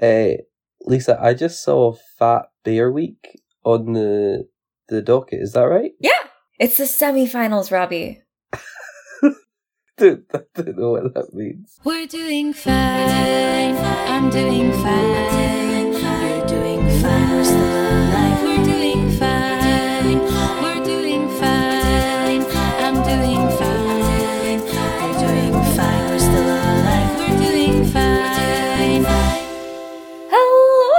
Uh, Lisa, I just saw Fat Bear Week on the the docket. Is that right? Yeah, it's the semifinals, Robbie. don't, I don't know what that means. We're doing fine. I'm doing fine. You're doing fine.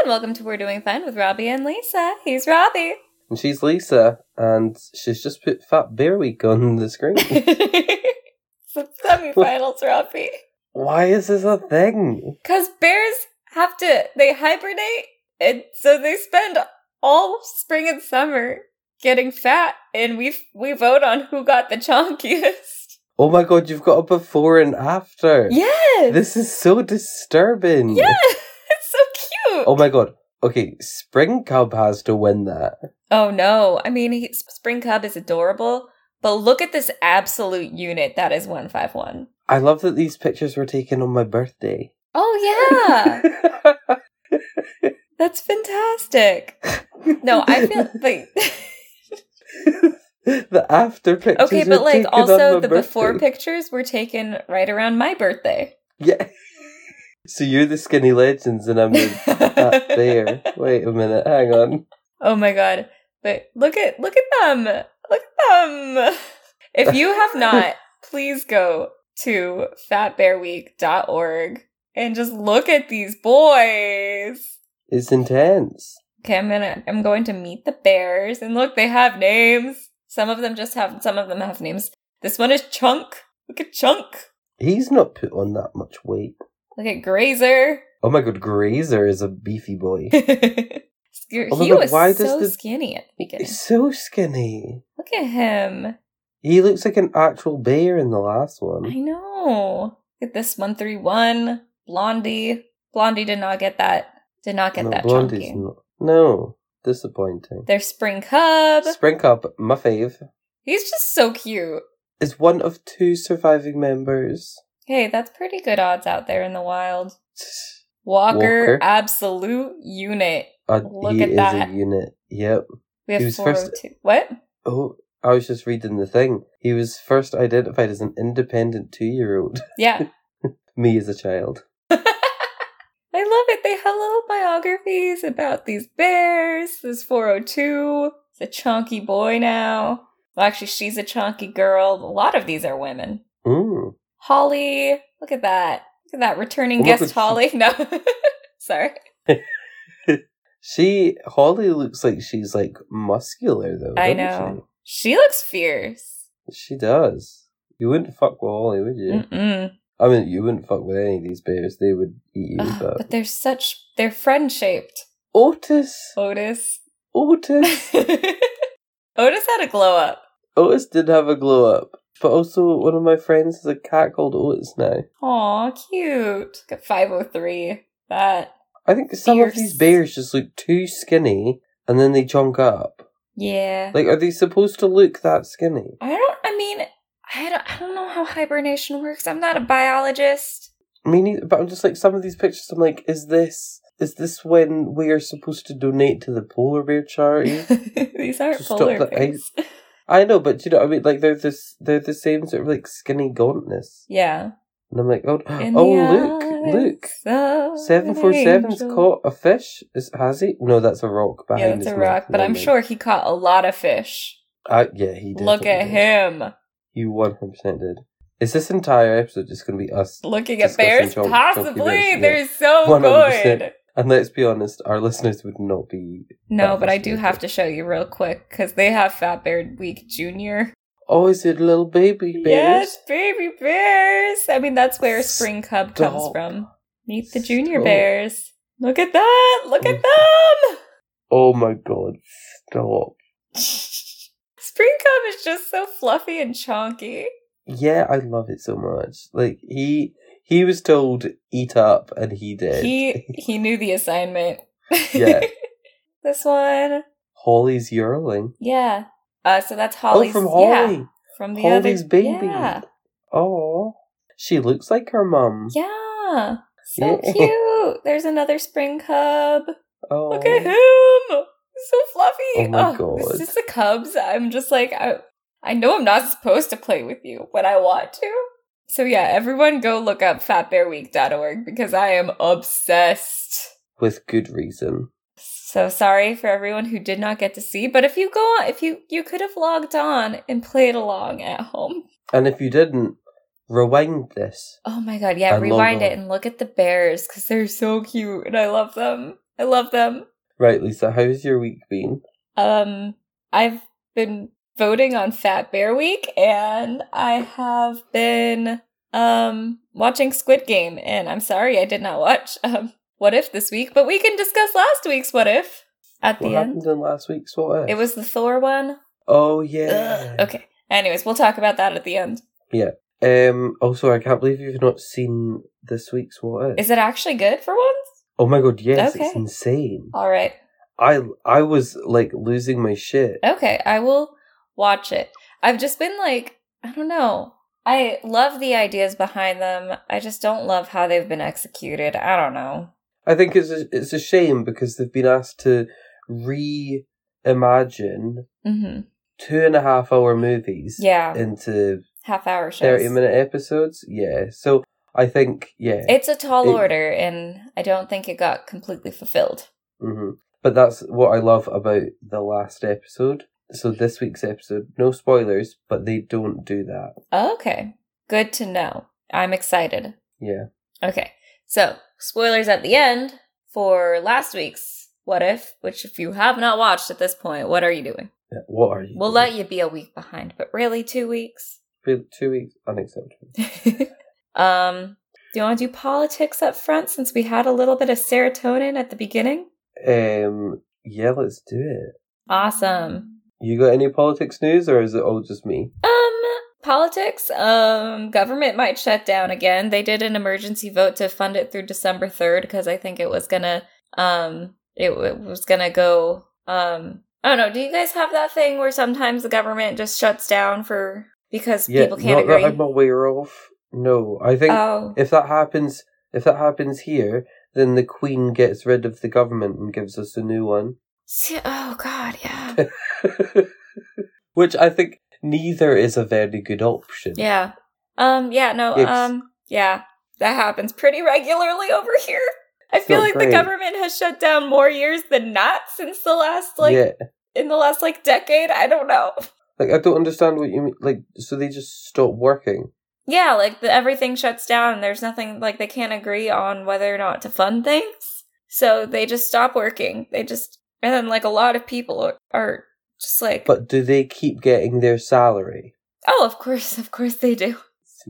Welcome to We're Doing Fine with Robbie and Lisa. He's Robbie. And she's Lisa, and she's just put Fat Bear Week on the screen. semifinals, Robbie. Why is this a thing? Because bears have to, they hibernate, and so they spend all spring and summer getting fat, and we we vote on who got the chonkiest. Oh my god, you've got a before and after. Yes! This is so disturbing. yeah! So cute! Oh my god. Okay, Spring Cub has to win that. Oh no. I mean, he, Spring Cub is adorable, but look at this absolute unit that is 151. I love that these pictures were taken on my birthday. Oh yeah. That's fantastic. No, I feel like the after pictures. Okay, but like also the before pictures were taken right around my birthday. Yeah. So you're the skinny legends and I'm the fat bear. Wait a minute, hang on. Oh my god. But look at look at them. Look at them. If you have not, please go to fatbearweek.org and just look at these boys. It's intense. Okay, I'm gonna I'm going to meet the bears and look, they have names. Some of them just have some of them have names. This one is Chunk. Look at Chunk. He's not put on that much weight. Look at Grazer. Oh my god, Grazer is a beefy boy. he Oh my God, was so the- skinny at the beginning. He's so skinny. Look at him. He looks like an actual bear in the last one. I know. Look at this one three one. Blondie. Blondie did not get that. Did not get no, that Blondie's chunky. not. No, disappointing. There's Spring Cub. Spring Cub, my fave, He's just so cute. is one of two surviving members. Hey, that's pretty good odds out there in the wild. Walker, Walker. absolute unit. Uh, Look he at is that. a unit. Yep. We have He was first- What? Oh, I was just reading the thing. He was first identified as an independent two-year-old. Yeah. Me as a child. I love it. They have little biographies about these bears. This 402. It's a chunky boy now. Well, actually, she's a chunky girl. A lot of these are women. Holly, look at that. Look at that returning guest Holly. No. Sorry. She Holly looks like she's like muscular though. I know. She looks fierce. She? she does. You wouldn't fuck with Holly, would you? Mm-mm. I mean, you wouldn't fuck with any of these bears. They would eat you. Ugh, but but they're such, they're friend shaped. Otis, Otis. Otis, Otis had a glow up. Otis did have a glow up. But also, one of my friends has a cat called Otis now. Aw, cute. Got 503. That, I think some of these bears just look too skinny, and then they chunk up. yeah. Like, are they supposed to look that skinny? I don't, I mean, I don't, I don't know how hibernation works. I'm not a biologist. I mean, neither- but I'm just like some of these pictures. I'm like, is this is this when we are supposed to donate to the polar bear charity? These aren't polar bears. I know, but you know, what I mean, like they're this, they're the same sort of like skinny gauntness, Yeah. and I'm like, oh, In oh, look, look, seven four seven's caught a fish. Is has he? No, that's a rock behind. Yeah, that's a rock, but I'm sure he caught a lot of fish. Uh, yeah, he did. Look at him He one hundred percent did. Is this entire episode just going to be us? looking at bears. Possibly, bears, yeah. they're so 100%. good. And let's be honest, our listeners would not be. No, but I do have to show you real quick because they have Fat Bear Week Junior. Oh, is it little baby bears? Yes, baby bears. I mean, that's where Spring Cub comes from. Meet the junior Stop. bears. Look at that! Look at them! Oh my god! Stop. Spring Cub is just so fluffy and chonky. Yeah, I love it so much. Like he he was told eat up, and he did. He he knew the assignment. Yeah. this one. Holly's yearling. Yeah. Uh, so that's Holly's. oh, from Holly. Yeah, from the Holly's other baby. Yeah. Oh, she looks like her mum. Yeah. So Yeah. cute. There's another spring cub. Oh, Look at him. He's so fluffy. Oh my God. It's just the cubs. I'm just like, I, I know I'm not supposed to play with you, but I want to. So yeah, everyone go look up fatbearweek.org because I am obsessed. with good reason. So sorry for everyone who did not get to see, but if you go on, if you you could have logged on and played along at home. And if you didn't, rewind this. Oh my god, yeah, rewind it and look at the bears because they're so cute and I love them. I love them. Right, Lisa, how's your week been? Um, I've been voting on Fat Bear Week, and I have been um watching Squid Game. And I'm sorry I did not watch um What If this week, but we can discuss last week's What If at What the end. happened in last week's What If? It was the Thor one. Oh, yeah. Ugh, okay. Anyways, we'll talk about that at the end. Yeah. Um. Also, I can't believe you've not seen this week's What If. Is it actually good for once? oh my god, yes, Okay. it's insane. All right. I I was like losing my shit. Okay, I will watch it. I've just been like, I don't know. I love the ideas behind them. I just don't love how they've been executed. I don't know. I think it's a, it's a shame because they've been asked to reimagine hmm two and a half hour movies Yeah, into half hour shows. thirty minute episodes. Yeah, so I think yeah, It's a tall It- order, and I don't think it got completely fulfilled. hmm but that's what I love about the last episode. So this week's episode, no spoilers, but they don't do that. Okay, good to know. I'm excited. Yeah, Okay, so spoilers at the end for last week's What If, which if you have not watched at this point, what are you doing? Yeah, what are you? We'll doing? let you be a week behind, but really two weeks? Two weeks unacceptable. um, do you want to do politics up front since we had a little bit of serotonin at the beginning? Um, yeah, let's do it. Awesome. You got any politics news, or is it all just me? Um, politics. Um, government might shut down again. They did an emergency vote to fund it through December third because I think it was gonna um it, w- was gonna go um I don't know. Do you guys have that thing where sometimes the government just shuts down for because Yeah, people can't agree? that I'm aware of. No, I think oh, if that happens, if that happens here, then the Queen gets rid of the government and gives us a new one. see- oh God, yeah, Which I think neither is a very good option. yeah. Um, yeah, no, It's- um, yeah, that happens pretty regularly over here. I It's feel like the government has shut down more years than not since the last like yeah. in the last like decade. I don't know. Like I don't understand what you mean. Like, so they just stop working. Yeah, like the, everything shuts down. There's nothing like they can't agree on whether or not to fund things. So they just stop working. They just and then like a lot of people are just like, But do they keep getting their salary? oh, of course, of course they do.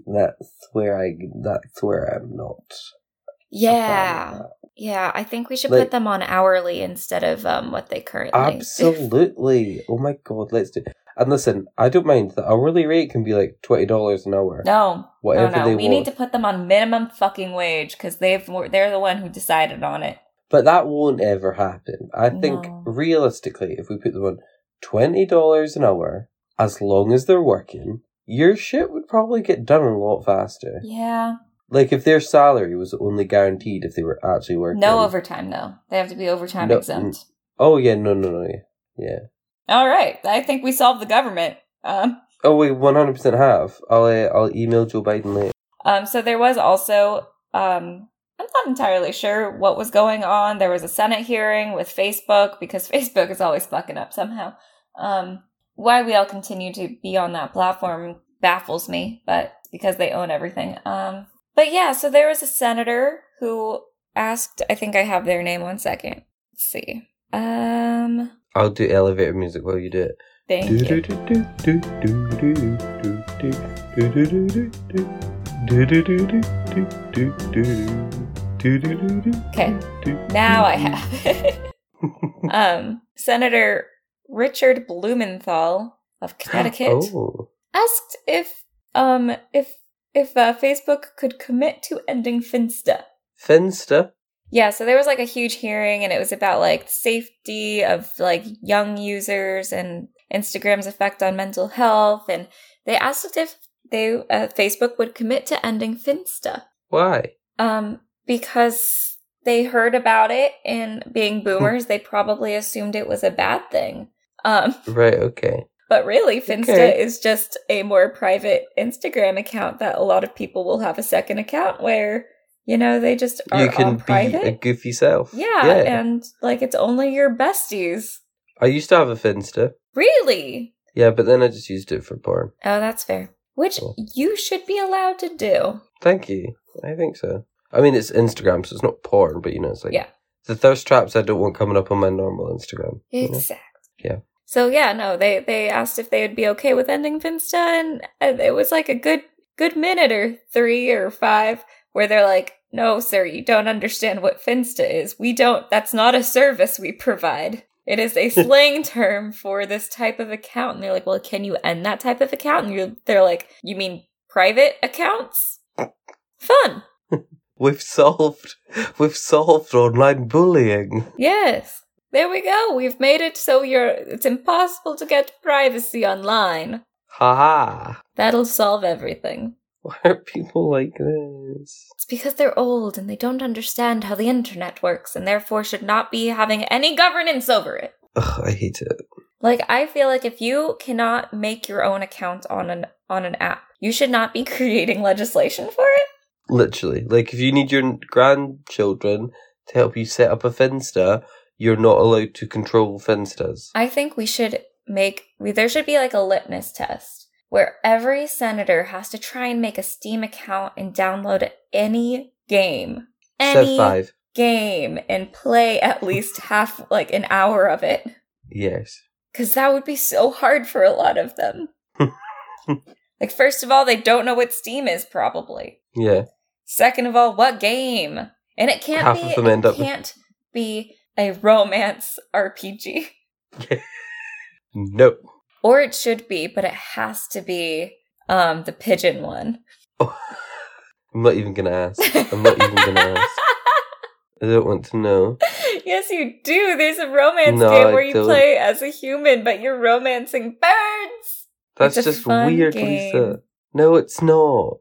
That's where I. That's where I'm not. a fan of Yeah, yeah. I think we should Like- put them on hourly instead of um what they currently. Absolutely. oh my god, let's do. And listen, I don't mind. The hourly rate can be like twenty dollars an hour. no, Whatever no, no. We want. need to put them on minimum fucking wage because they've they're the one who decided on it. But that won't ever happen. I think No. realistically, if we put them on twenty dollars an hour, as long as they're working, your shit would probably get done a lot faster. Yeah. Like if their salary was only guaranteed if they were actually working. No overtime though. They have to be overtime No, exempt. Oh yeah, no, no, no, yeah, yeah. All right. I think we solved the government. Um, Oh, we one hundred percent have. I'll uh, I'll email Joe Biden later. um, so there was also, um, I'm not entirely sure what was going on. There was a Senate hearing with Facebook because Facebook is always fucking up somehow. Um, why we all continue to be on that platform baffles me, but because they own everything. Um, but yeah, so there was a senator who asked, I think I have their name one second. Let's see. Um, I'll do elevator music while you do it. thank you. Okay. Now I have it. um, Senator Richard Blumenthal of Connecticut Oh, asked if um if if uh, Facebook could commit to ending Finsta. Finsta. Yeah, so there was like a huge hearing and it was about like safety of like young users and Instagram's effect on mental health and they asked if they uh, Facebook would commit to ending Finsta. Why? Um because they heard about it and being boomers, they probably assumed it was a bad thing. Um, Right, okay. but really, Finsta Okay. is just a more private Instagram account that a lot of people will have a second account where, you know, they just are you can be a goofy self. yeah, and like it's only your besties. I used to have a Finsta. Really? Yeah, but then I just used it for porn. Oh, that's fair. Which you should be allowed to do. Thank you. I think so. I mean, it's Instagram, so it's not porn, but you know, it's like Yeah. the thirst traps I don't want coming up on my normal Instagram. you know? Exactly. Yeah. So yeah, no, they they asked if they would be okay with ending Finsta, and, and it was like a good good minute or three or five where they're like, "No, sir, you don't understand what Finsta is. We don't. That's not a service we provide. It is a slang term for this type of account." And they're like, "Well, can you end that type of account?" And you're, they're like, "You mean private accounts? Fun, We've solved. We've solved online bullying. yes." There we go. We've made it so you're it's impossible to get privacy online. Haha. That'll solve everything. Why are people like this? It's because they're old and they don't understand how the internet works and therefore should not be having any governance over it. Ugh, I hate it. Like I feel like if you cannot make your own account on an on an app, you should not be creating legislation for it. Literally, like if you need your grandchildren to help you set up a Finsta, you're not allowed to control Finstas. I think we should make we, there should be like a litmus test where every senator has to try and make a Steam account and download any game. Any five. game and play at least half like an hour of it. Yes. Because that would be so hard for a lot of them. like, first of all, they don't know what Steam is, probably. Yeah. Second of all, what game? And it can't Half be. of them it end up- can't be a romance RPG, nope. or it should be, but it has to be um the pigeon one. I'm not even gonna ask. I'm not even gonna ask. I don't want to know. yes, you do. There's a romance No, game I where you don't. play as a human, but you're romancing birds. That's just weird, game. Lisa. No, it's not.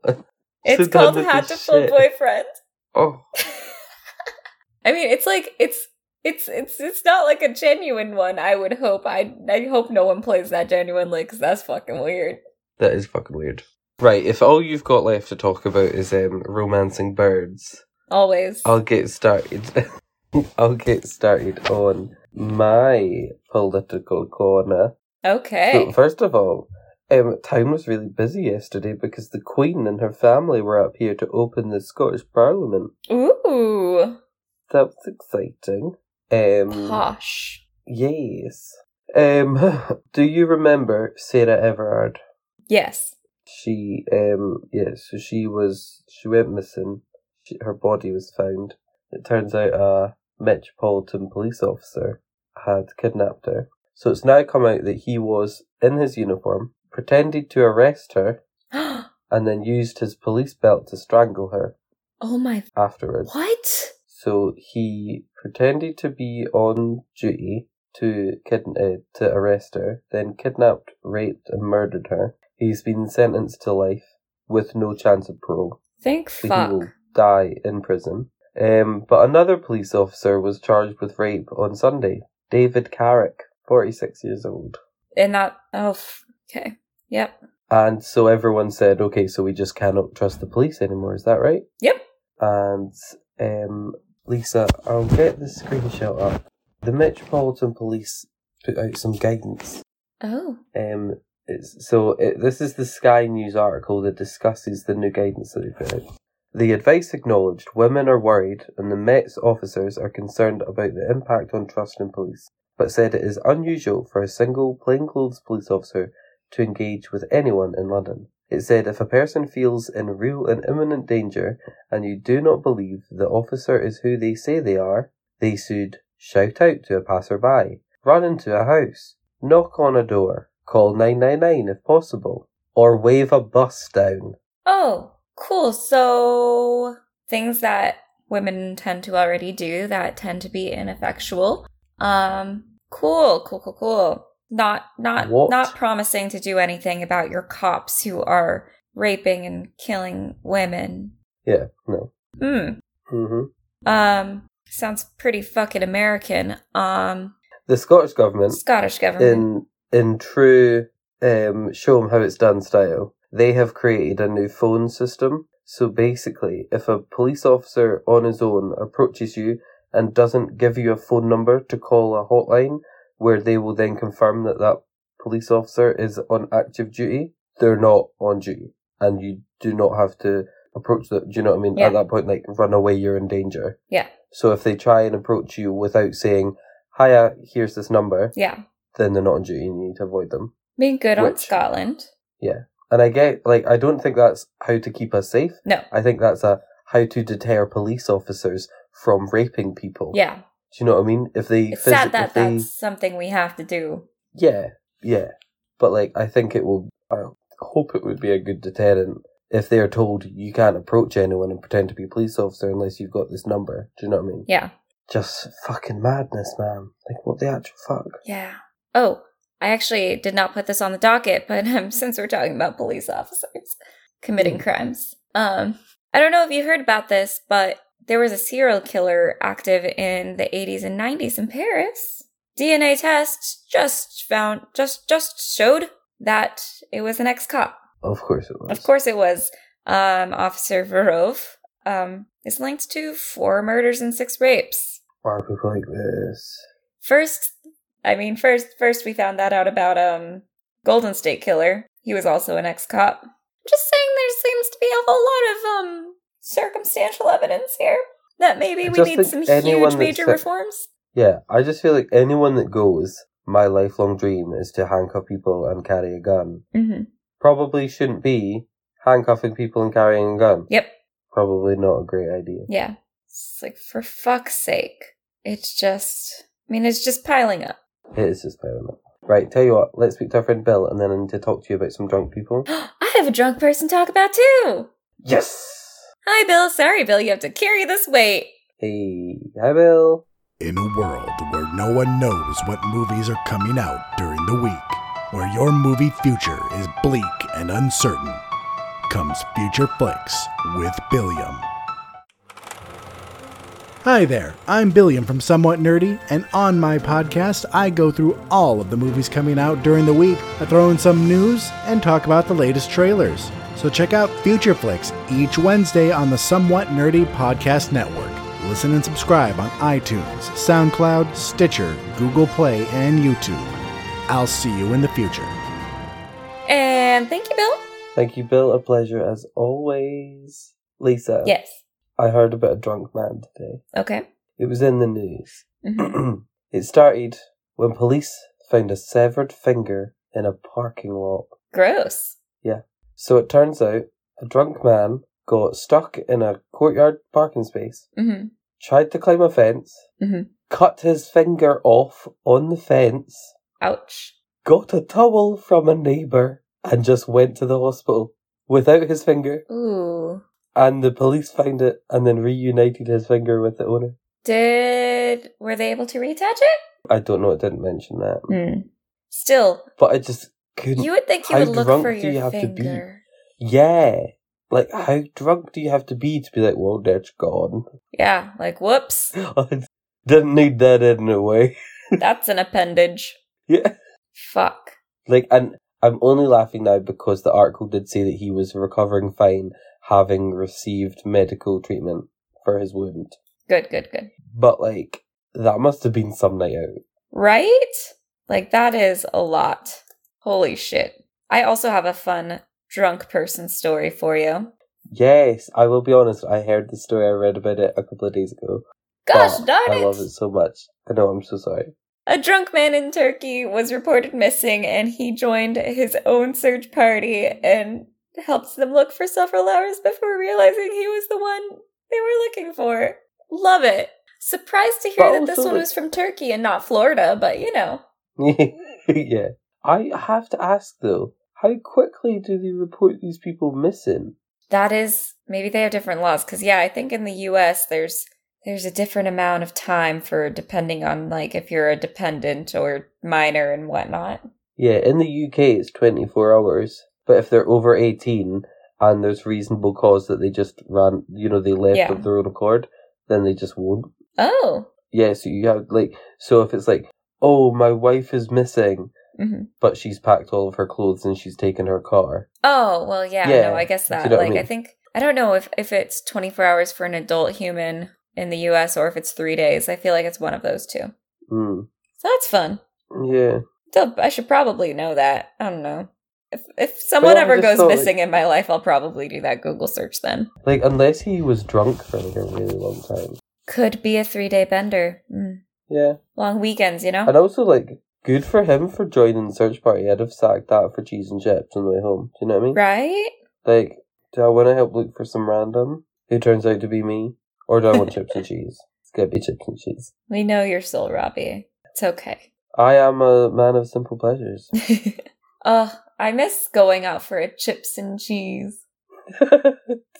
It's called done with this Hatoful. Boyfriend. Oh, I mean, it's like it's it's it's it's not like a genuine one. I would hope. I I hope no one plays that genuinely because that's fucking weird. that is fucking weird. Right, if all you've got left to talk about is um, romancing birds, Always. I'll get started. I'll get started on my political corner. okay. So first of all, um, town was really busy yesterday because the Queen and her family were up here to open the Scottish Parliament. Ooh, That was exciting. Um, posh. yes. Um, do you remember Sarah Everard? Yes. She, um, yeah, so she was, she went missing. She, her body was found. It turns out a Metropolitan police officer had kidnapped her. So it's now come out that he was in his uniform, pretended to arrest her, and then used his police belt to strangle her oh my. afterwards. What? So he pretended to be on duty to kid- uh, to arrest her, then kidnapped, raped, and murdered her. He's been sentenced to life with no chance of parole. Thank So fuck. he will die in prison. Um, but another police officer was charged with rape on Sunday. David Carrick, 46 years old. And that. Oh. f- Okay. Yep. And so everyone said, okay, so we just cannot trust the police anymore. Is that right? Yep. And um, Lisa, I'll get the screenshot up. The Metropolitan Police put out some guidance. Oh. Um, it's, so it, this is the Sky News article that discusses the new guidance that they put out. The advice acknowledged women are worried and the Met's officers are concerned about the impact on trust in police, but said it is unusual for a single plainclothes police officer to engage with anyone in London. It said if a person feels in real and imminent danger and you do not believe the officer is who they say they are, they should shout out to a passerby, run into a house, knock on a door, call 999 if possible, or wave a bus down. Oh. Cool. So things that women tend to already do that tend to be ineffectual. Um. Cool. Cool. Cool. Cool. Not not What? not promising to do anything about your cops who are raping and killing women. Yeah, no. Hmm. hmm Um, Sounds pretty fucking American. Um, The Scottish government Scottish government. in in true um, show them how it's done style, they have created a new phone system. So basically, if a police officer on his own approaches you and doesn't give you a phone number to call a hotline, where they will then confirm that that police officer is on active duty, they're not on duty, and you do not have to approach them. Do you know what I mean? Yeah. At that point, like run away, you're in danger. Yeah. So if they try and approach you without saying, "Hiya, here's this number," yeah. then they're not on duty and you need to avoid them. Being good on Scotland. Yeah, And I get, like, I don't think that's how to keep us safe. No. I think that's a how to deter police officers from raping people. Yeah. Do you know what I mean? If they, It's phys- sad that they, that's something we have to do. yeah, yeah. But like, I think it will. I hope it would be a good deterrent if they are told you can't approach anyone and pretend to be a police officer unless you've got this number. Do you know what I mean? Yeah. Just fucking madness, man. Like, what the actual fuck? Yeah. Oh, I actually did not put this on the docket, but um, since we're talking about police officers committing Mm. crimes, um, I don't know if you heard about this, but there was a serial killer active in the 80s and 90s in Paris. DNA tests just found just just showed that it was an ex-cop. Of course it was. Of course, it was. Um, Officer Vérove um, is linked to four murders and six rapes. Why are people like this? First, I mean, first, first we found that out about um Golden State Killer. He was also an ex-cop. Just saying, there seems to be a whole lot of um circumstantial evidence here that maybe we need some huge major reforms. Yeah, I just feel like anyone that goes, my lifelong dream is to handcuff people and carry a gun. Mm-hmm. Probably shouldn't be handcuffing people and carrying a gun. Yep. Probably not a great idea. Yeah. It's like for fuck's sake. It's just. I mean, it's just piling up. It is just piling up. Right, tell you what, let's speak to our friend Bill and then I need to talk to you about some drunk people. I have a drunk person to talk about too. Yes! Hi, Bill. Sorry, Bill. You have to carry this weight. Hey, hi Bill. In a world where no one knows what movies are coming out during the week, where your movie future is bleak and uncertain, comes Future Flicks with Billiam. Hi there, I'm Billiam from Somewhat Nerdy, and on my podcast, I go through all of the movies coming out during the week. I throw in some news and talk about the latest trailers. So check out Future Flicks each Wednesday on the Somewhat Nerdy Podcast Network. Listen and subscribe on iTunes, SoundCloud, Stitcher, Google Play, and YouTube. I'll see you in the future. And thank you, Bill. Thank you, Bill. A pleasure as always. Lisa, Yes. I heard about a drunk man today. Okay. It was in the news. Mhm. it started when police found a severed finger in a parking lot. Gross. So it turns out a drunk man got stuck in a courtyard parking space, hmm tried to climb a fence, Mhm. cut his finger off on the fence, Ouch. got a towel from a neighbour, and just went to the hospital without his finger. Ooh. And the police found it and then reunited his finger with the owner. Did were they able to reattach it? I don't know, it didn't mention that. Hmm. Still, But I just couldn't. you would think you would look for your you have to be? finger. Yeah. Like, how drunk do you have to be to be like, well, that's gone? Yeah, like whoops, I didn't need that anyway. that's an appendage. Yeah. Fuck. Like, and I'm only laughing now because the article did say that he was recovering fine, having received medical treatment for his wound. Good, good, good. But, like, that must have been some night out. Right? Like that is a lot. Holy shit. I also have a fun drunk person story for you. Yes, I will be honest, I heard the story, I read about it a couple of days ago. Gosh darn I love it so much. I know, I'm so sorry. A drunk man in Turkey was reported missing and he joined his own search party and helped them look for several hours before realizing he was the one they were looking for. Love it. Surprised to hear But that this one was from Turkey and not Florida, but you know. yeah. I have to ask though, how quickly do they report these people missing? That is maybe they have different laws cuz yeah, I think in the US there's there's a different amount of time for depending on like if you're a dependent or minor and whatnot. Yeah, in the UK it's 24 hours, but if they're over 18 and there's reasonable cause that they just ran, you know, they left Yeah. of their own accord, then they just won't. Oh. Yeah, so you have like so if it's like, oh, my wife is missing, hmm but she's packed all of her clothes and she's taken her car. Oh, well, yeah, Yeah, no, I guess do you that. know what I like, I think, I don't know if, if it's 24 hours for an adult human in the US or if it's three days. I feel like it's one of those two. Hmm. So that's fun. Yeah. So I should probably know that. I don't know. If, if someone Well, ever goes thought, like- missing in my life, I'll probably do that Google search then. Like unless he was drunk for like a really long time. Could be a three day bender. Mm. Yeah. Long weekends, you know? And also like good for him for joining the search party. I'd have sacked that for cheese and chips on the way home. Do you know what I mean? Right? Like, do I want to help look for some random who turns out to be me? Or do I want chips and cheese? It's gotta be chips and cheese. We know your soul, Robbie. It's okay. I am a man of simple pleasures. oh, I miss going out for a chips and cheese.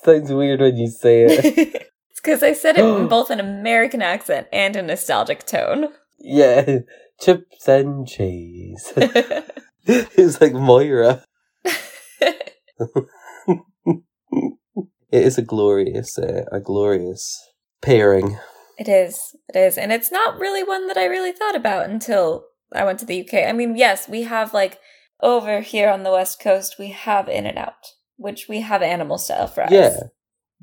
Sounds weird when you say it. it's because I said it in both an American accent and a nostalgic tone. Yeah, chips and cheese. it's like Moira. It is a glorious, uh, a glorious pairing. It is. It is. And it's not really one that I really thought about until I went to the UK. I mean, yes, we have like over here on the West Coast, we have In and Out, which we have animal style fries. Yeah,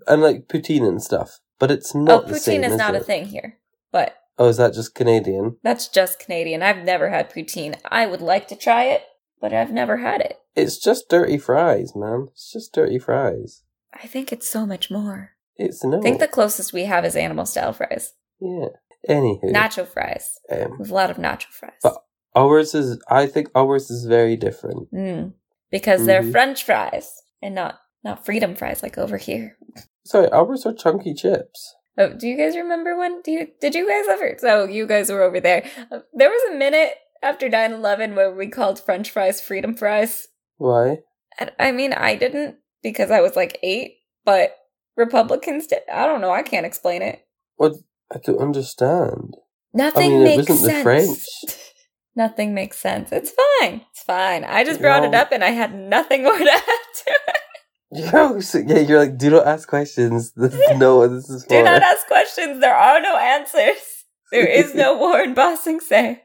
and like poutine and stuff, but it's Oh, not. the poutine same, is not a thing here. But Oh, is that just Canadian? that's just Canadian. I've never had poutine. I would like to try it, but I've never had it. It's just dirty fries, man. It's just dirty fries. I think it's so much more. It's no. I think the closest we have is animal style fries. yeah. Anywho, Nacho fries. um, With a lot of nacho fries. But- ours is. I think ours is very different. Mm. Because they're Mhm. French fries and not not freedom fries like over here. Sorry, ours are chunky chips. Oh, do you guys remember when? Do you did you guys ever? So you guys were over there. Uh, There was a minute after 9-11 where we called French fries freedom fries. Why? And I mean, I didn't because I was like eight, but Republicans did. I don't know. I can't explain it. What? I don't understand. Nothing mean, it makes sense. Nothing makes sense. It's fine. It's fine. I just brought it up and I had nothing more to add to it. Yo, so- yeah, you're like, do not ask questions. This is no, this is for. Do not ask questions. There are no answers. There is no Warren Bossing say.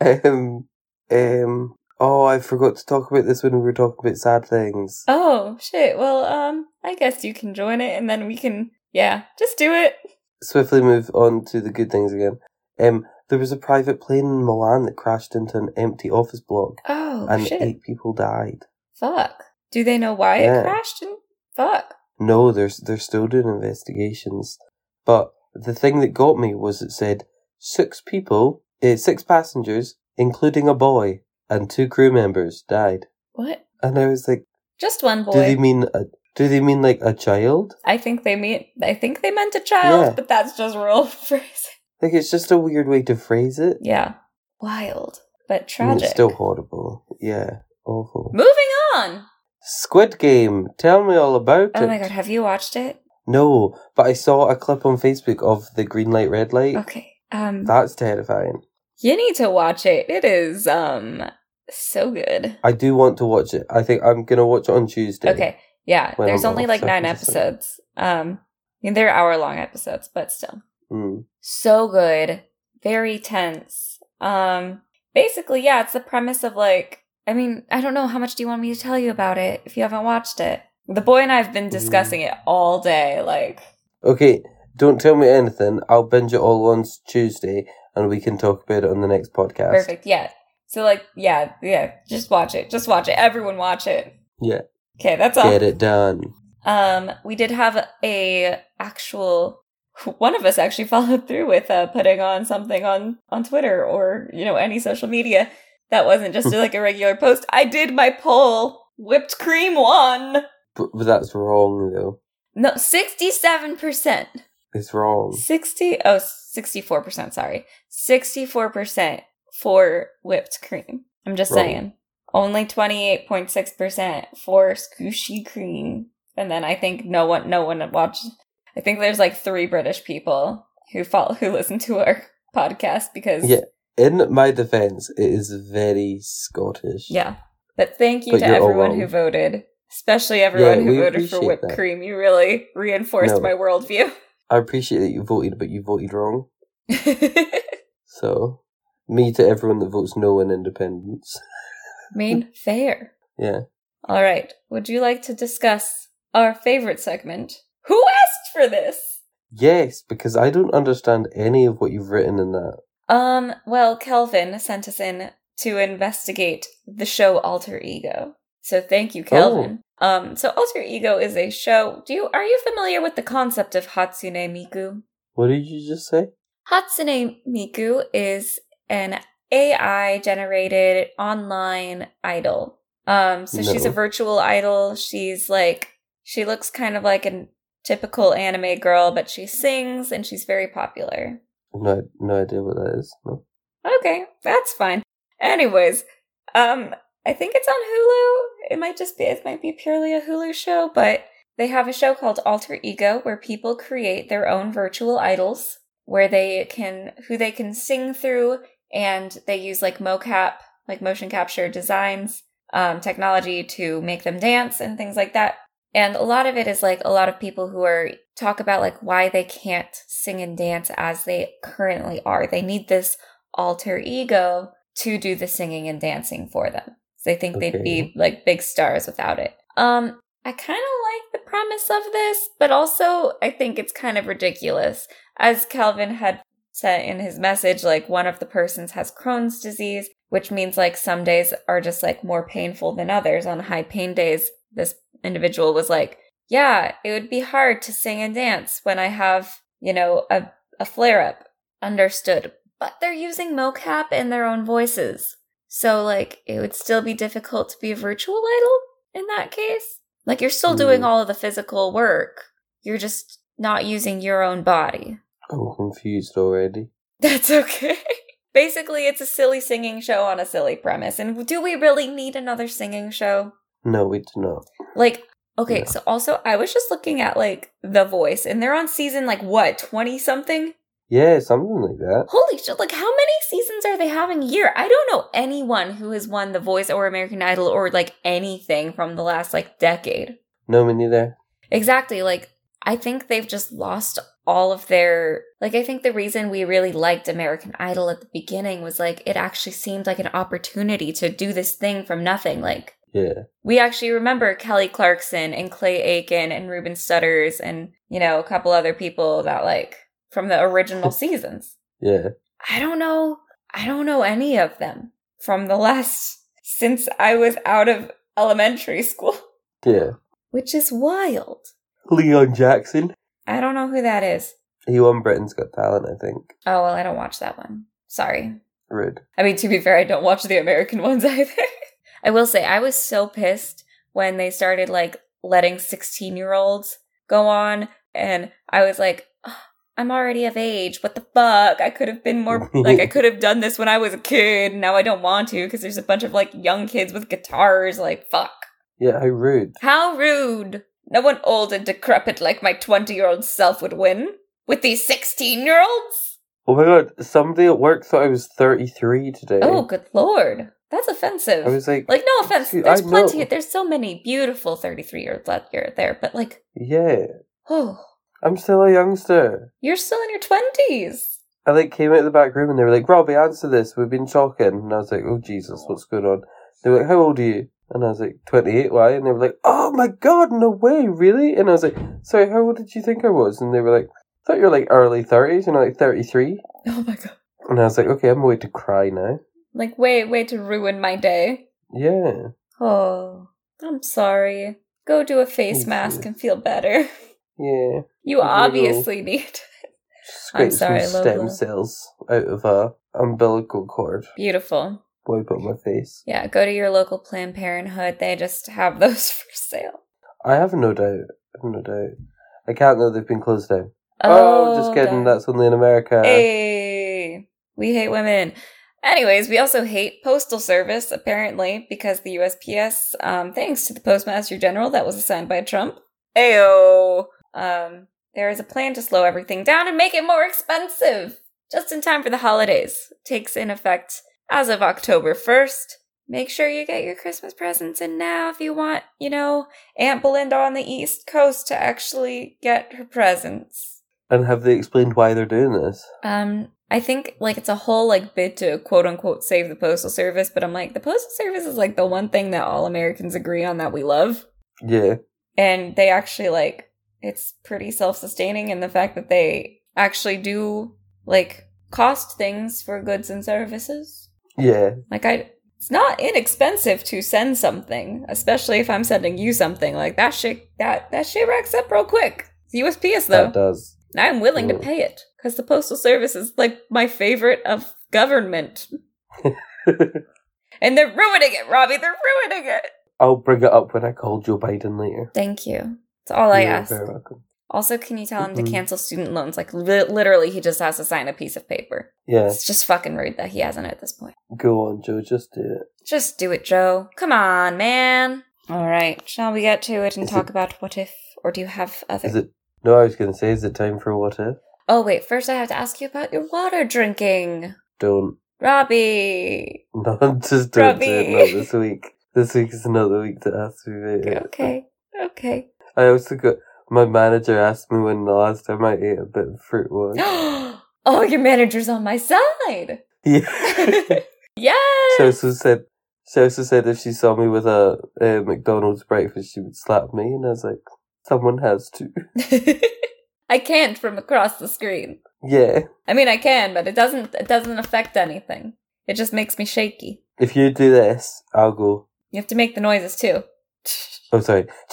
um, um. Oh, I forgot to talk about this when we were talking about sad things. Oh shit. Well, um, I guess you can join it, and then we can. Yeah, just do it. Swiftly move on to the good things again. Um, there was a private plane in Milan that crashed into an empty office block, Oh and shit. eight people died. Fuck. Do they know why Yeah. it crashed? And fuck. No, they're they're still doing investigations. But the thing that got me was it said six people, uh, six passengers, including a boy, and two crew members died. What? And I was like, Just one boy. do they mean a, do they mean like a child? I think they mean. I think they meant a child, Yeah. but that's just real phrasing. Like it's just a weird way to phrase it. Yeah. Wild, but I mean, tragic. it's still horrible. Yeah, awful. Moving on. Squid Game. Tell me all about Oh it. Oh my god, have you watched it? No, but I saw a clip on Facebook of the green light, red light. Okay. Um, That's terrifying. you need to watch it. It is um so good. I do want to watch it. I think I'm gonna watch it on Tuesday. Okay. Yeah, there's I'm only like nine episodes. Um, I mean, they're hour long episodes, but still. Mm. so good very tense um basically yeah it's the premise of like i mean i don't know. How much do you want me to tell you about it if you haven't watched it? The boy and i have been discussing it all day like Okay, don't tell me anything. I'll binge it all on Tuesday, and we can talk about it on the next podcast. perfect. Yeah. So like yeah yeah just watch it. Just watch it. Everyone watch it. Yeah. okay that's all. Get it done. um we did have a actual one of us actually followed through with uh, putting on something on on twitter or you know any social media that wasn't just like a regular post. I did my poll. Whipped cream won. But, but that's wrong, though. no 67% It's wrong. 60 oh 64% sorry. 64% for whipped cream. I'm just Wrong. saying. Only 28.6% for squishy cream. And then i think no one no one watched. I think there's like three british people who follow who listen to our podcast because Yeah. In my defense, it is very Scottish. yeah but thank you But to everyone who voted especially everyone Yeah, who voted for whipped that. cream you really reinforced No. my worldview I appreciate that you voted, but you voted wrong. So, me to everyone that votes no in independence. mean fair. Yeah. All right. Would you like to discuss our favorite segment? Who asked for this? Yes, because I don't understand any of what you've written in that. Um, well, Kelvin sent us in to investigate the show Alter Ego. So thank you, Kelvin. Um, so Alter Ego is a show. Do you are you familiar with the concept of Hatsune Miku? What did you just say? Hatsune Miku is an AI generated online idol. Um, so she's a virtual idol. She's like, she looks kind of like a typical anime girl, but she sings and she's very popular. No, no idea what that is. No. Okay, that's fine. Anyways, um, I think it's on Hulu. It might just be, it might be purely a Hulu show, but they have a show called Alter Ego where people create their own virtual idols where they can, who they can sing through and they use like mocap, like motion capture designs, um, technology to make them dance and things like that. And a lot of it is like a lot of people who are talk about like why they can't sing and dance as they currently are. They need this alter ego to do the singing and dancing for them. So they think they'd be like big stars without it. Um, I kind of like the premise of this, but also I think it's kind of ridiculous. As Calvin had said in his message, like one of the persons has Crohn's disease, which means like some days are just like more painful than others. On high pain days, this individual was like, yeah, it would be hard to sing and dance when I have, you know, a, a flare up. Understood. But they're using mocap in their own voices. So, like, it would still be difficult to be a virtual idol in that case. Like, you're still doing Hmm. all of the physical work. You're just not using your own body. I'm confused already. That's okay. Basically, it's a silly singing show on a silly premise. And do we really need another singing show? No, we do not. Like, okay, so also, I was just looking at, like, The Voice, and they're on season, like, what, 20 something? Yeah, something like that. Holy shit, like, how many seasons are they having a year? I don't know anyone who has won The Voice or American Idol or, like, anything from the last, like, decade. No, me neither. Exactly. Like, I think they've just lost all of their. Like, I think the reason we really liked American Idol at the beginning was like, it actually seemed like an opportunity to do this thing from nothing. Like, Yeah. we actually remember Kelly Clarkson and Clay Aiken and Ruben Studdard and, you know, a couple other people that, like, from the original seasons. Yeah. I don't know. I don't know any of them from the last. since I was out of elementary school, Yeah. which is wild. Leon Jackson. I don't know who that is. He won Britain's Got Talent, I think. Oh, well, I don't watch that one. Sorry. Rude. I mean, to be fair, I don't watch the American ones either. I will say, I was so pissed when they started like letting 16 year olds go on, and I was like, "Ugh, I'm already of age. What the fuck? I could have been more, like, I could have done this when I was a kid. Now I don't want to because there's a bunch of like young kids with guitars. Like, fuck. Yeah, how rude. How rude. No one old and decrepit like my 20 year old self would win with these 16 year olds. Oh my god, somebody at work thought I was 33 today. Oh, good lord. That's offensive. I was like, like, no offense. Dude, There's I plenty. know. There's so many beautiful 33 year olds out here there, but like, yeah, oh, I'm still a youngster. you're still in your 20s. I like came out of the back room and they were like, Robbie, answer this. We've been talking. And I was like, oh Jesus, what's going on? They were like, how old are you? And I was like, 28, why? And they were like, oh my god, no way, really? And I was like, sorry, how old did you think I was? And they were like, I thought you were like early 30s, you know, like 33. Oh my god. And I was like, okay, I'm going to cry now. Like, way, way to ruin my day. Yeah. Oh, I'm sorry. Go do a face Thank mask you. and feel better. Yeah. You obviously need. I'm sorry, some stem Lola. cells out of a umbilical cord. Beautiful. Wipe up my face. Yeah, go to your local Planned Parenthood. They just have those for sale. I have no doubt. I have no doubt. I can't know they've been closed down. Oh, just oh, kidding. That's only in America. Hey, we hate women. Anyways, we also hate postal service apparently because the USPS, um, thanks to the Postmaster General that was assigned by Trump. Ayo. Um, there is a plan to slow everything down and make it more expensive, just in time for the holidays. Takes in effect as of October first. Make sure you get your Christmas presents in now if you want, you know, Aunt Belinda on the East Coast to actually get her presents. And have they explained why they're doing this? Um, I think like it's a whole like bid to quote unquote save the postal service, but I'm like the postal service is like the one thing that all Americans agree on that we love, Yeah. and they actually like it's pretty self-sustaining in the fact that they actually do like cost things for goods and services. Yeah. Like I it's not inexpensive to send something, especially if I'm sending you something. Like that shit that that shit racks up real quick. It's USPS though. That does. And I'm willing to pay it because the postal service is like my favorite of government. And they're ruining it, Robbie. They're ruining it. I'll bring it up when I call Joe Biden later. Thank you. It's all I You're ask. very welcome. Also, can you tell him Mhm. to cancel student loans? Like, li- literally, he just has to sign a piece of paper. Yeah. It's just fucking rude that he hasn't at this point. Go on, Joe. Just do it. Just do it, Joe. Come on, man. All right. Shall we get to it and Is talk it- about what if? Or do you have other? Is it? No, I was going to say, is it time for what if? Oh, wait. First, I have to ask you about your water drinking. Don't. Robbie. No, just don't do it. Robbie. Not this week. This week is not the week to ask me about it. Okay. Okay. I also got my manager asked me when the last time I ate a bit of fruit was. oh, your manager's on my side. yeah. yes. She also said. She also said if she saw me with a, a McDonald's breakfast, she would slap me, and I was like, someone has to. I can't from across the screen. Yeah. I mean, I can, but it doesn't. It doesn't affect anything. It just makes me shaky. If you do this, I'll go. You have to make the noises too. Oh, sorry.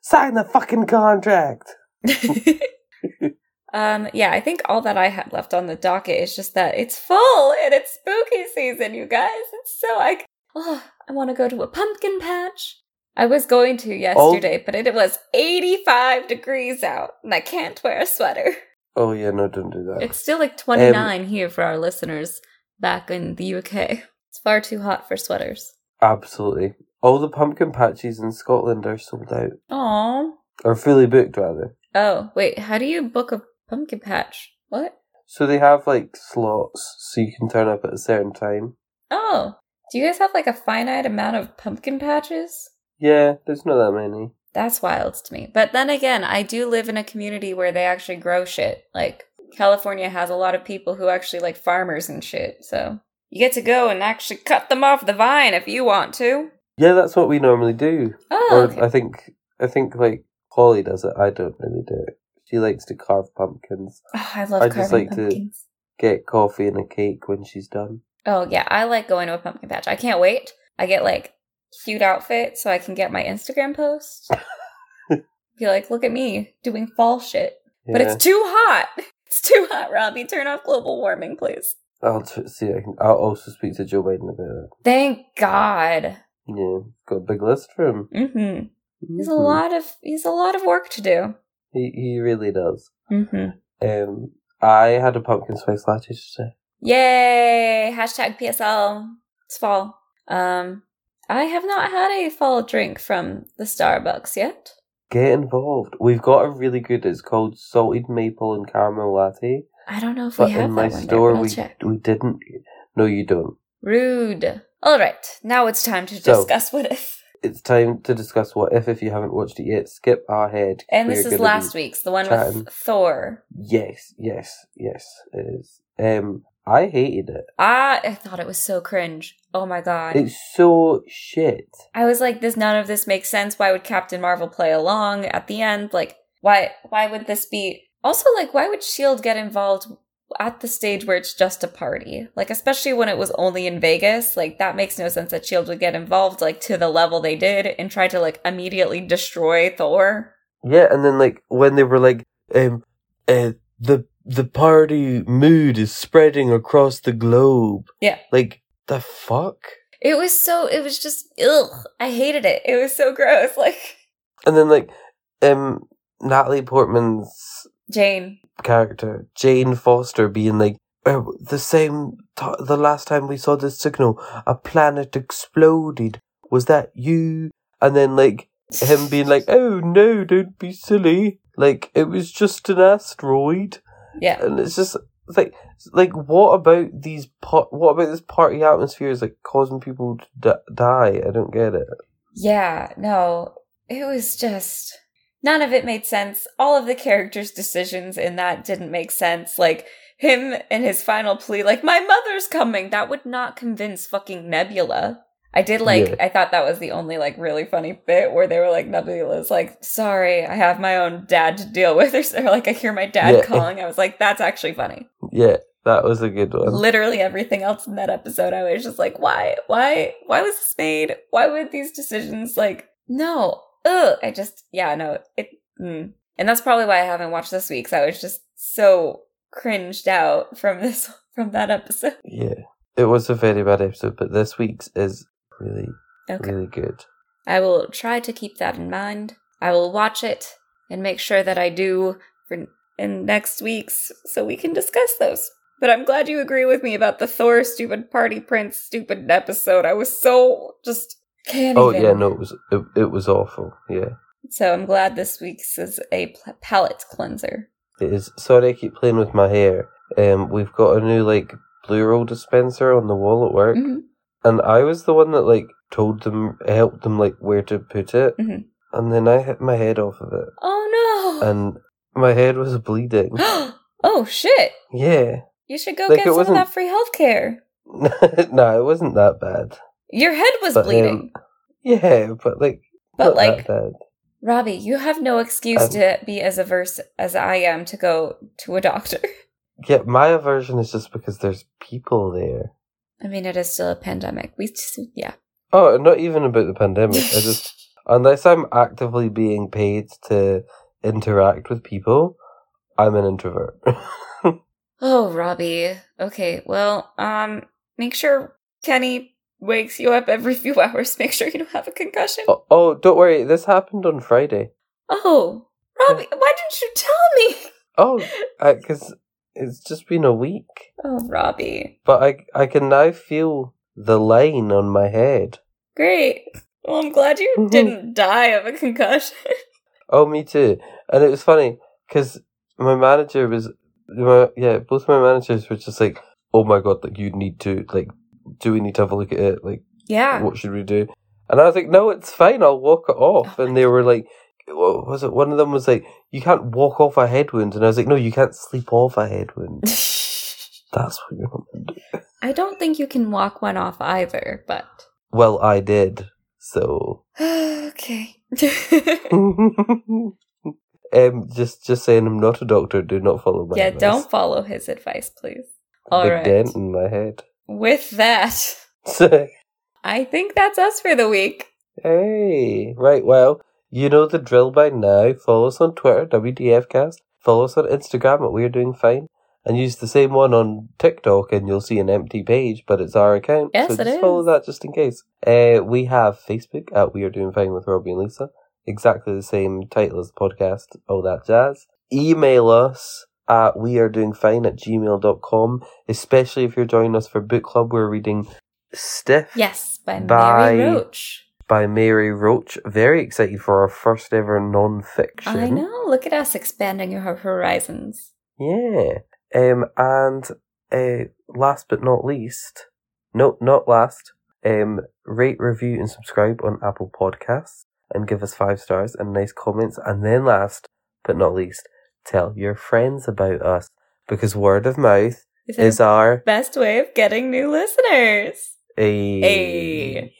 Sign the fucking contract. um. Yeah, I think all that I had left on the docket is just that it's full and it's spooky season, you guys. It's so I. Oh, I want to go to a pumpkin patch. I was going to yesterday, oh. but it was 85 degrees out, and I can't wear a sweater. Oh yeah, no, don't do that. It's still like 29 um, here for our listeners back in the UK. It's far too hot for sweaters. Absolutely. All the pumpkin patches in Scotland are sold out. Aww. Or fully booked, rather. Oh, wait, how do you book a pumpkin patch? What? So they have like slots so you can turn up at a certain time. Oh, do you guys have like a finite amount of pumpkin patches? Yeah, there's not that many. That's wild to me. But then again, I do live in a community where they actually grow shit. Like, California has a lot of people who actually like farmers and shit, so you get to go and actually cut them off the vine if you want to. Yeah, that's what we normally do. Oh, or okay. I think I think like Holly does it. I don't really do it. She likes to carve pumpkins, Oh, I love I carving just like to- pumpkins. get coffee and a cake when she's done. Oh yeah, I like going to a pumpkin patch. I can't wait. I get like cute outfit so I can get my Instagram post. Be like, look at me doing fall shit. But it's too hot. It's too hot, Robbie. Turn off global warming, please. I'll t- see. I can. I'll also speak to Joe Biden about it. Thank God. Yeah, got a big list for him. Mm-hmm. He's a Mhm. lot of he's a lot of work to do. He he really does. Mm-hmm. Um, I had a pumpkin spice latte today. Yay! Hashtag PSL. It's fall. Um, I have not had a fall drink from the Starbucks yet. Get involved. We've got a really good. It's called salted maple and caramel latte. I don't know if But we have in my store, there, but I'll we check. we didn't. No, you don't. Rude. All right, now it's time to So- discuss what if. It's time to discuss what if. If you haven't watched it yet, skip ahead. And this is last week's, the one chatting. with Thor. Yes, yes, yes. It is. Um, I hated it. I, I thought it was so cringe. Oh my god. It's so shit. I was like, this none of this makes sense. Why would Captain Marvel play along at the end? Like, why why would this be also like why would Shield get involved at the stage where it's just a party? Like, especially when it was only in Vegas, like that makes no sense that Shield would get involved like to the level they did and try to like immediately destroy Thor. Yeah, and then like when they were like, um, uh, the the party mood is spreading across the globe. Yeah. Like the fuck. It was so it was just ugh. I hated it. It was so gross. Like And then like, um, Natalie Portman's Jane. character Jane Foster being like, uh, the same t- the last time we saw this signal, a planet exploded. Was that you? And then like him being like, oh no, don't be silly. Like it was just an asteroid. Yeah. and it's just like like what about these par- what about this party atmosphere is like causing people to d- die i don't get it Yeah, no, it was just none of it made sense. All of the characters' decisions in that didn't make sense. Like him and his final plea, like, my mother's coming. That would not convince fucking Nebula. I did like, Yeah. I thought that was the only like really funny bit where they were like, Nebula's like, sorry, I have my own dad to deal with. Or like, I hear my dad Yeah. calling. I was like, that's actually funny. Yeah, that was a good one. Literally everything else in that episode, I was just like, why, why, why was this made? Why would these decisions like, no, ugh. I just, yeah, no, it, mm. and that's probably why I haven't watched this week week's. I was just so cringed out from this, from that episode. Yeah, it was a very bad episode, but this week's is really, Okay. really good. I will try to keep that in mind. I will watch it and make sure that I do for in next week's so we can discuss those. But I'm glad you agree with me about the Thor stupid party prince stupid episode. I was so just can't Oh even. yeah, no, it was it, it was awful. Yeah, So I'm glad this week's is a palate cleanser. it is. Sorry, I keep playing with my hair. Um, we've got a new like blue roll dispenser on the wall at work, Mhm. And I was the one that like told them, helped them like where to put it, Mhm. and then I hit my head off of it, Oh no! and my head was bleeding. oh shit! yeah, You should go Like, get some of that free healthcare. no, it wasn't that bad. Your head was But, um, bleeding. Yeah, but like, But, like-. Robbie, you have no excuse Um, to be as averse as I am to go to a doctor. Yeah, my aversion is just because there's people there. I mean, it is still a pandemic. We, just, yeah. Oh, not even about the pandemic. I just unless I'm actively being paid to interact with people, I'm an introvert. Oh, Robbie. Okay, well, um, make sure Kenny wakes you up every few hours. Make sure you don't have a concussion. oh, oh, don't worry. This happened on Friday. Oh, Robbie, why didn't you tell me? Oh, because it's just been a week. Oh, Robbie. But I I can now feel the line on my head. Great. Well, I'm glad you mm-hmm. didn't die of a concussion. Oh, me too. And it was funny because my manager was, my, yeah, both my managers were just like, "Oh my god, like you need to like, do we need to have a look at it? Like, yeah. what should we do?" And I was like, "No, it's fine. I'll walk it off." Oh and they were like, "What was it?" One of them was like, "You can't walk off a head wound," and I was like, "No, you can't sleep off a head wound. That's what you're not to do." I don't think you can walk one off either, but. Well, I did. So, okay. um, just just saying, I'm not a doctor. Do not follow my yeah, advice. don't follow his advice, please. All Big right. dent in my head. With that, I think that's us for the week. hey, right. Well, you know the drill by now. Follow us on Twitter, WDFcast. Follow us on Instagram at We're Doing Fine. And use the same one on TikTok, and you'll see an empty page, but it's our account. Yes, so it just follow that just in case. Uh, we have Facebook at We Are Doing Fine with Robbie and Lisa. Exactly the same title as the podcast, all that jazz. Email us at we are doing fine at gmail.com, especially if you're joining us for book club. We're reading Stiff Yes, by Bye. Mary Roach. By Mary Roach. Very excited for our first ever non-fiction. I know. Look at us expanding our horizons. Yeah. Um, and uh, last but not least, no, not last, um, rate, review, and subscribe on Apple Podcasts and give us five stars and nice comments. And then last but not least, tell your friends about us because word of mouth Is is our best way of getting new listeners. a.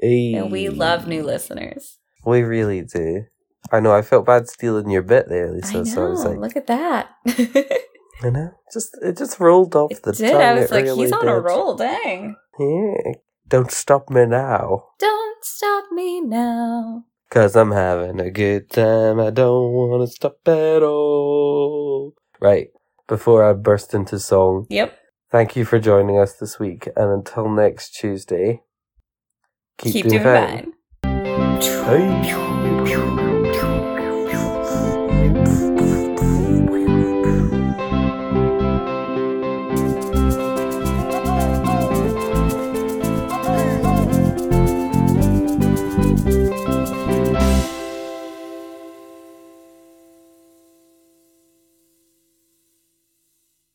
Hey. And we love new listeners. We really do. I know. I felt bad stealing your bit there, Lisa. I know. So I was like, Look at that. it I know. Just it just rolled off the did. tongue. I was it like, really he's on a roll. Dang. Yeah. Don't stop me now. Don't stop me now. Cause I'm having a good time. I don't want to stop at all. Right. Before I burst into song, Yep. thank you for joining us this week. And until next Tuesday, keep, Keep, doing, doing fine. fine. Hey.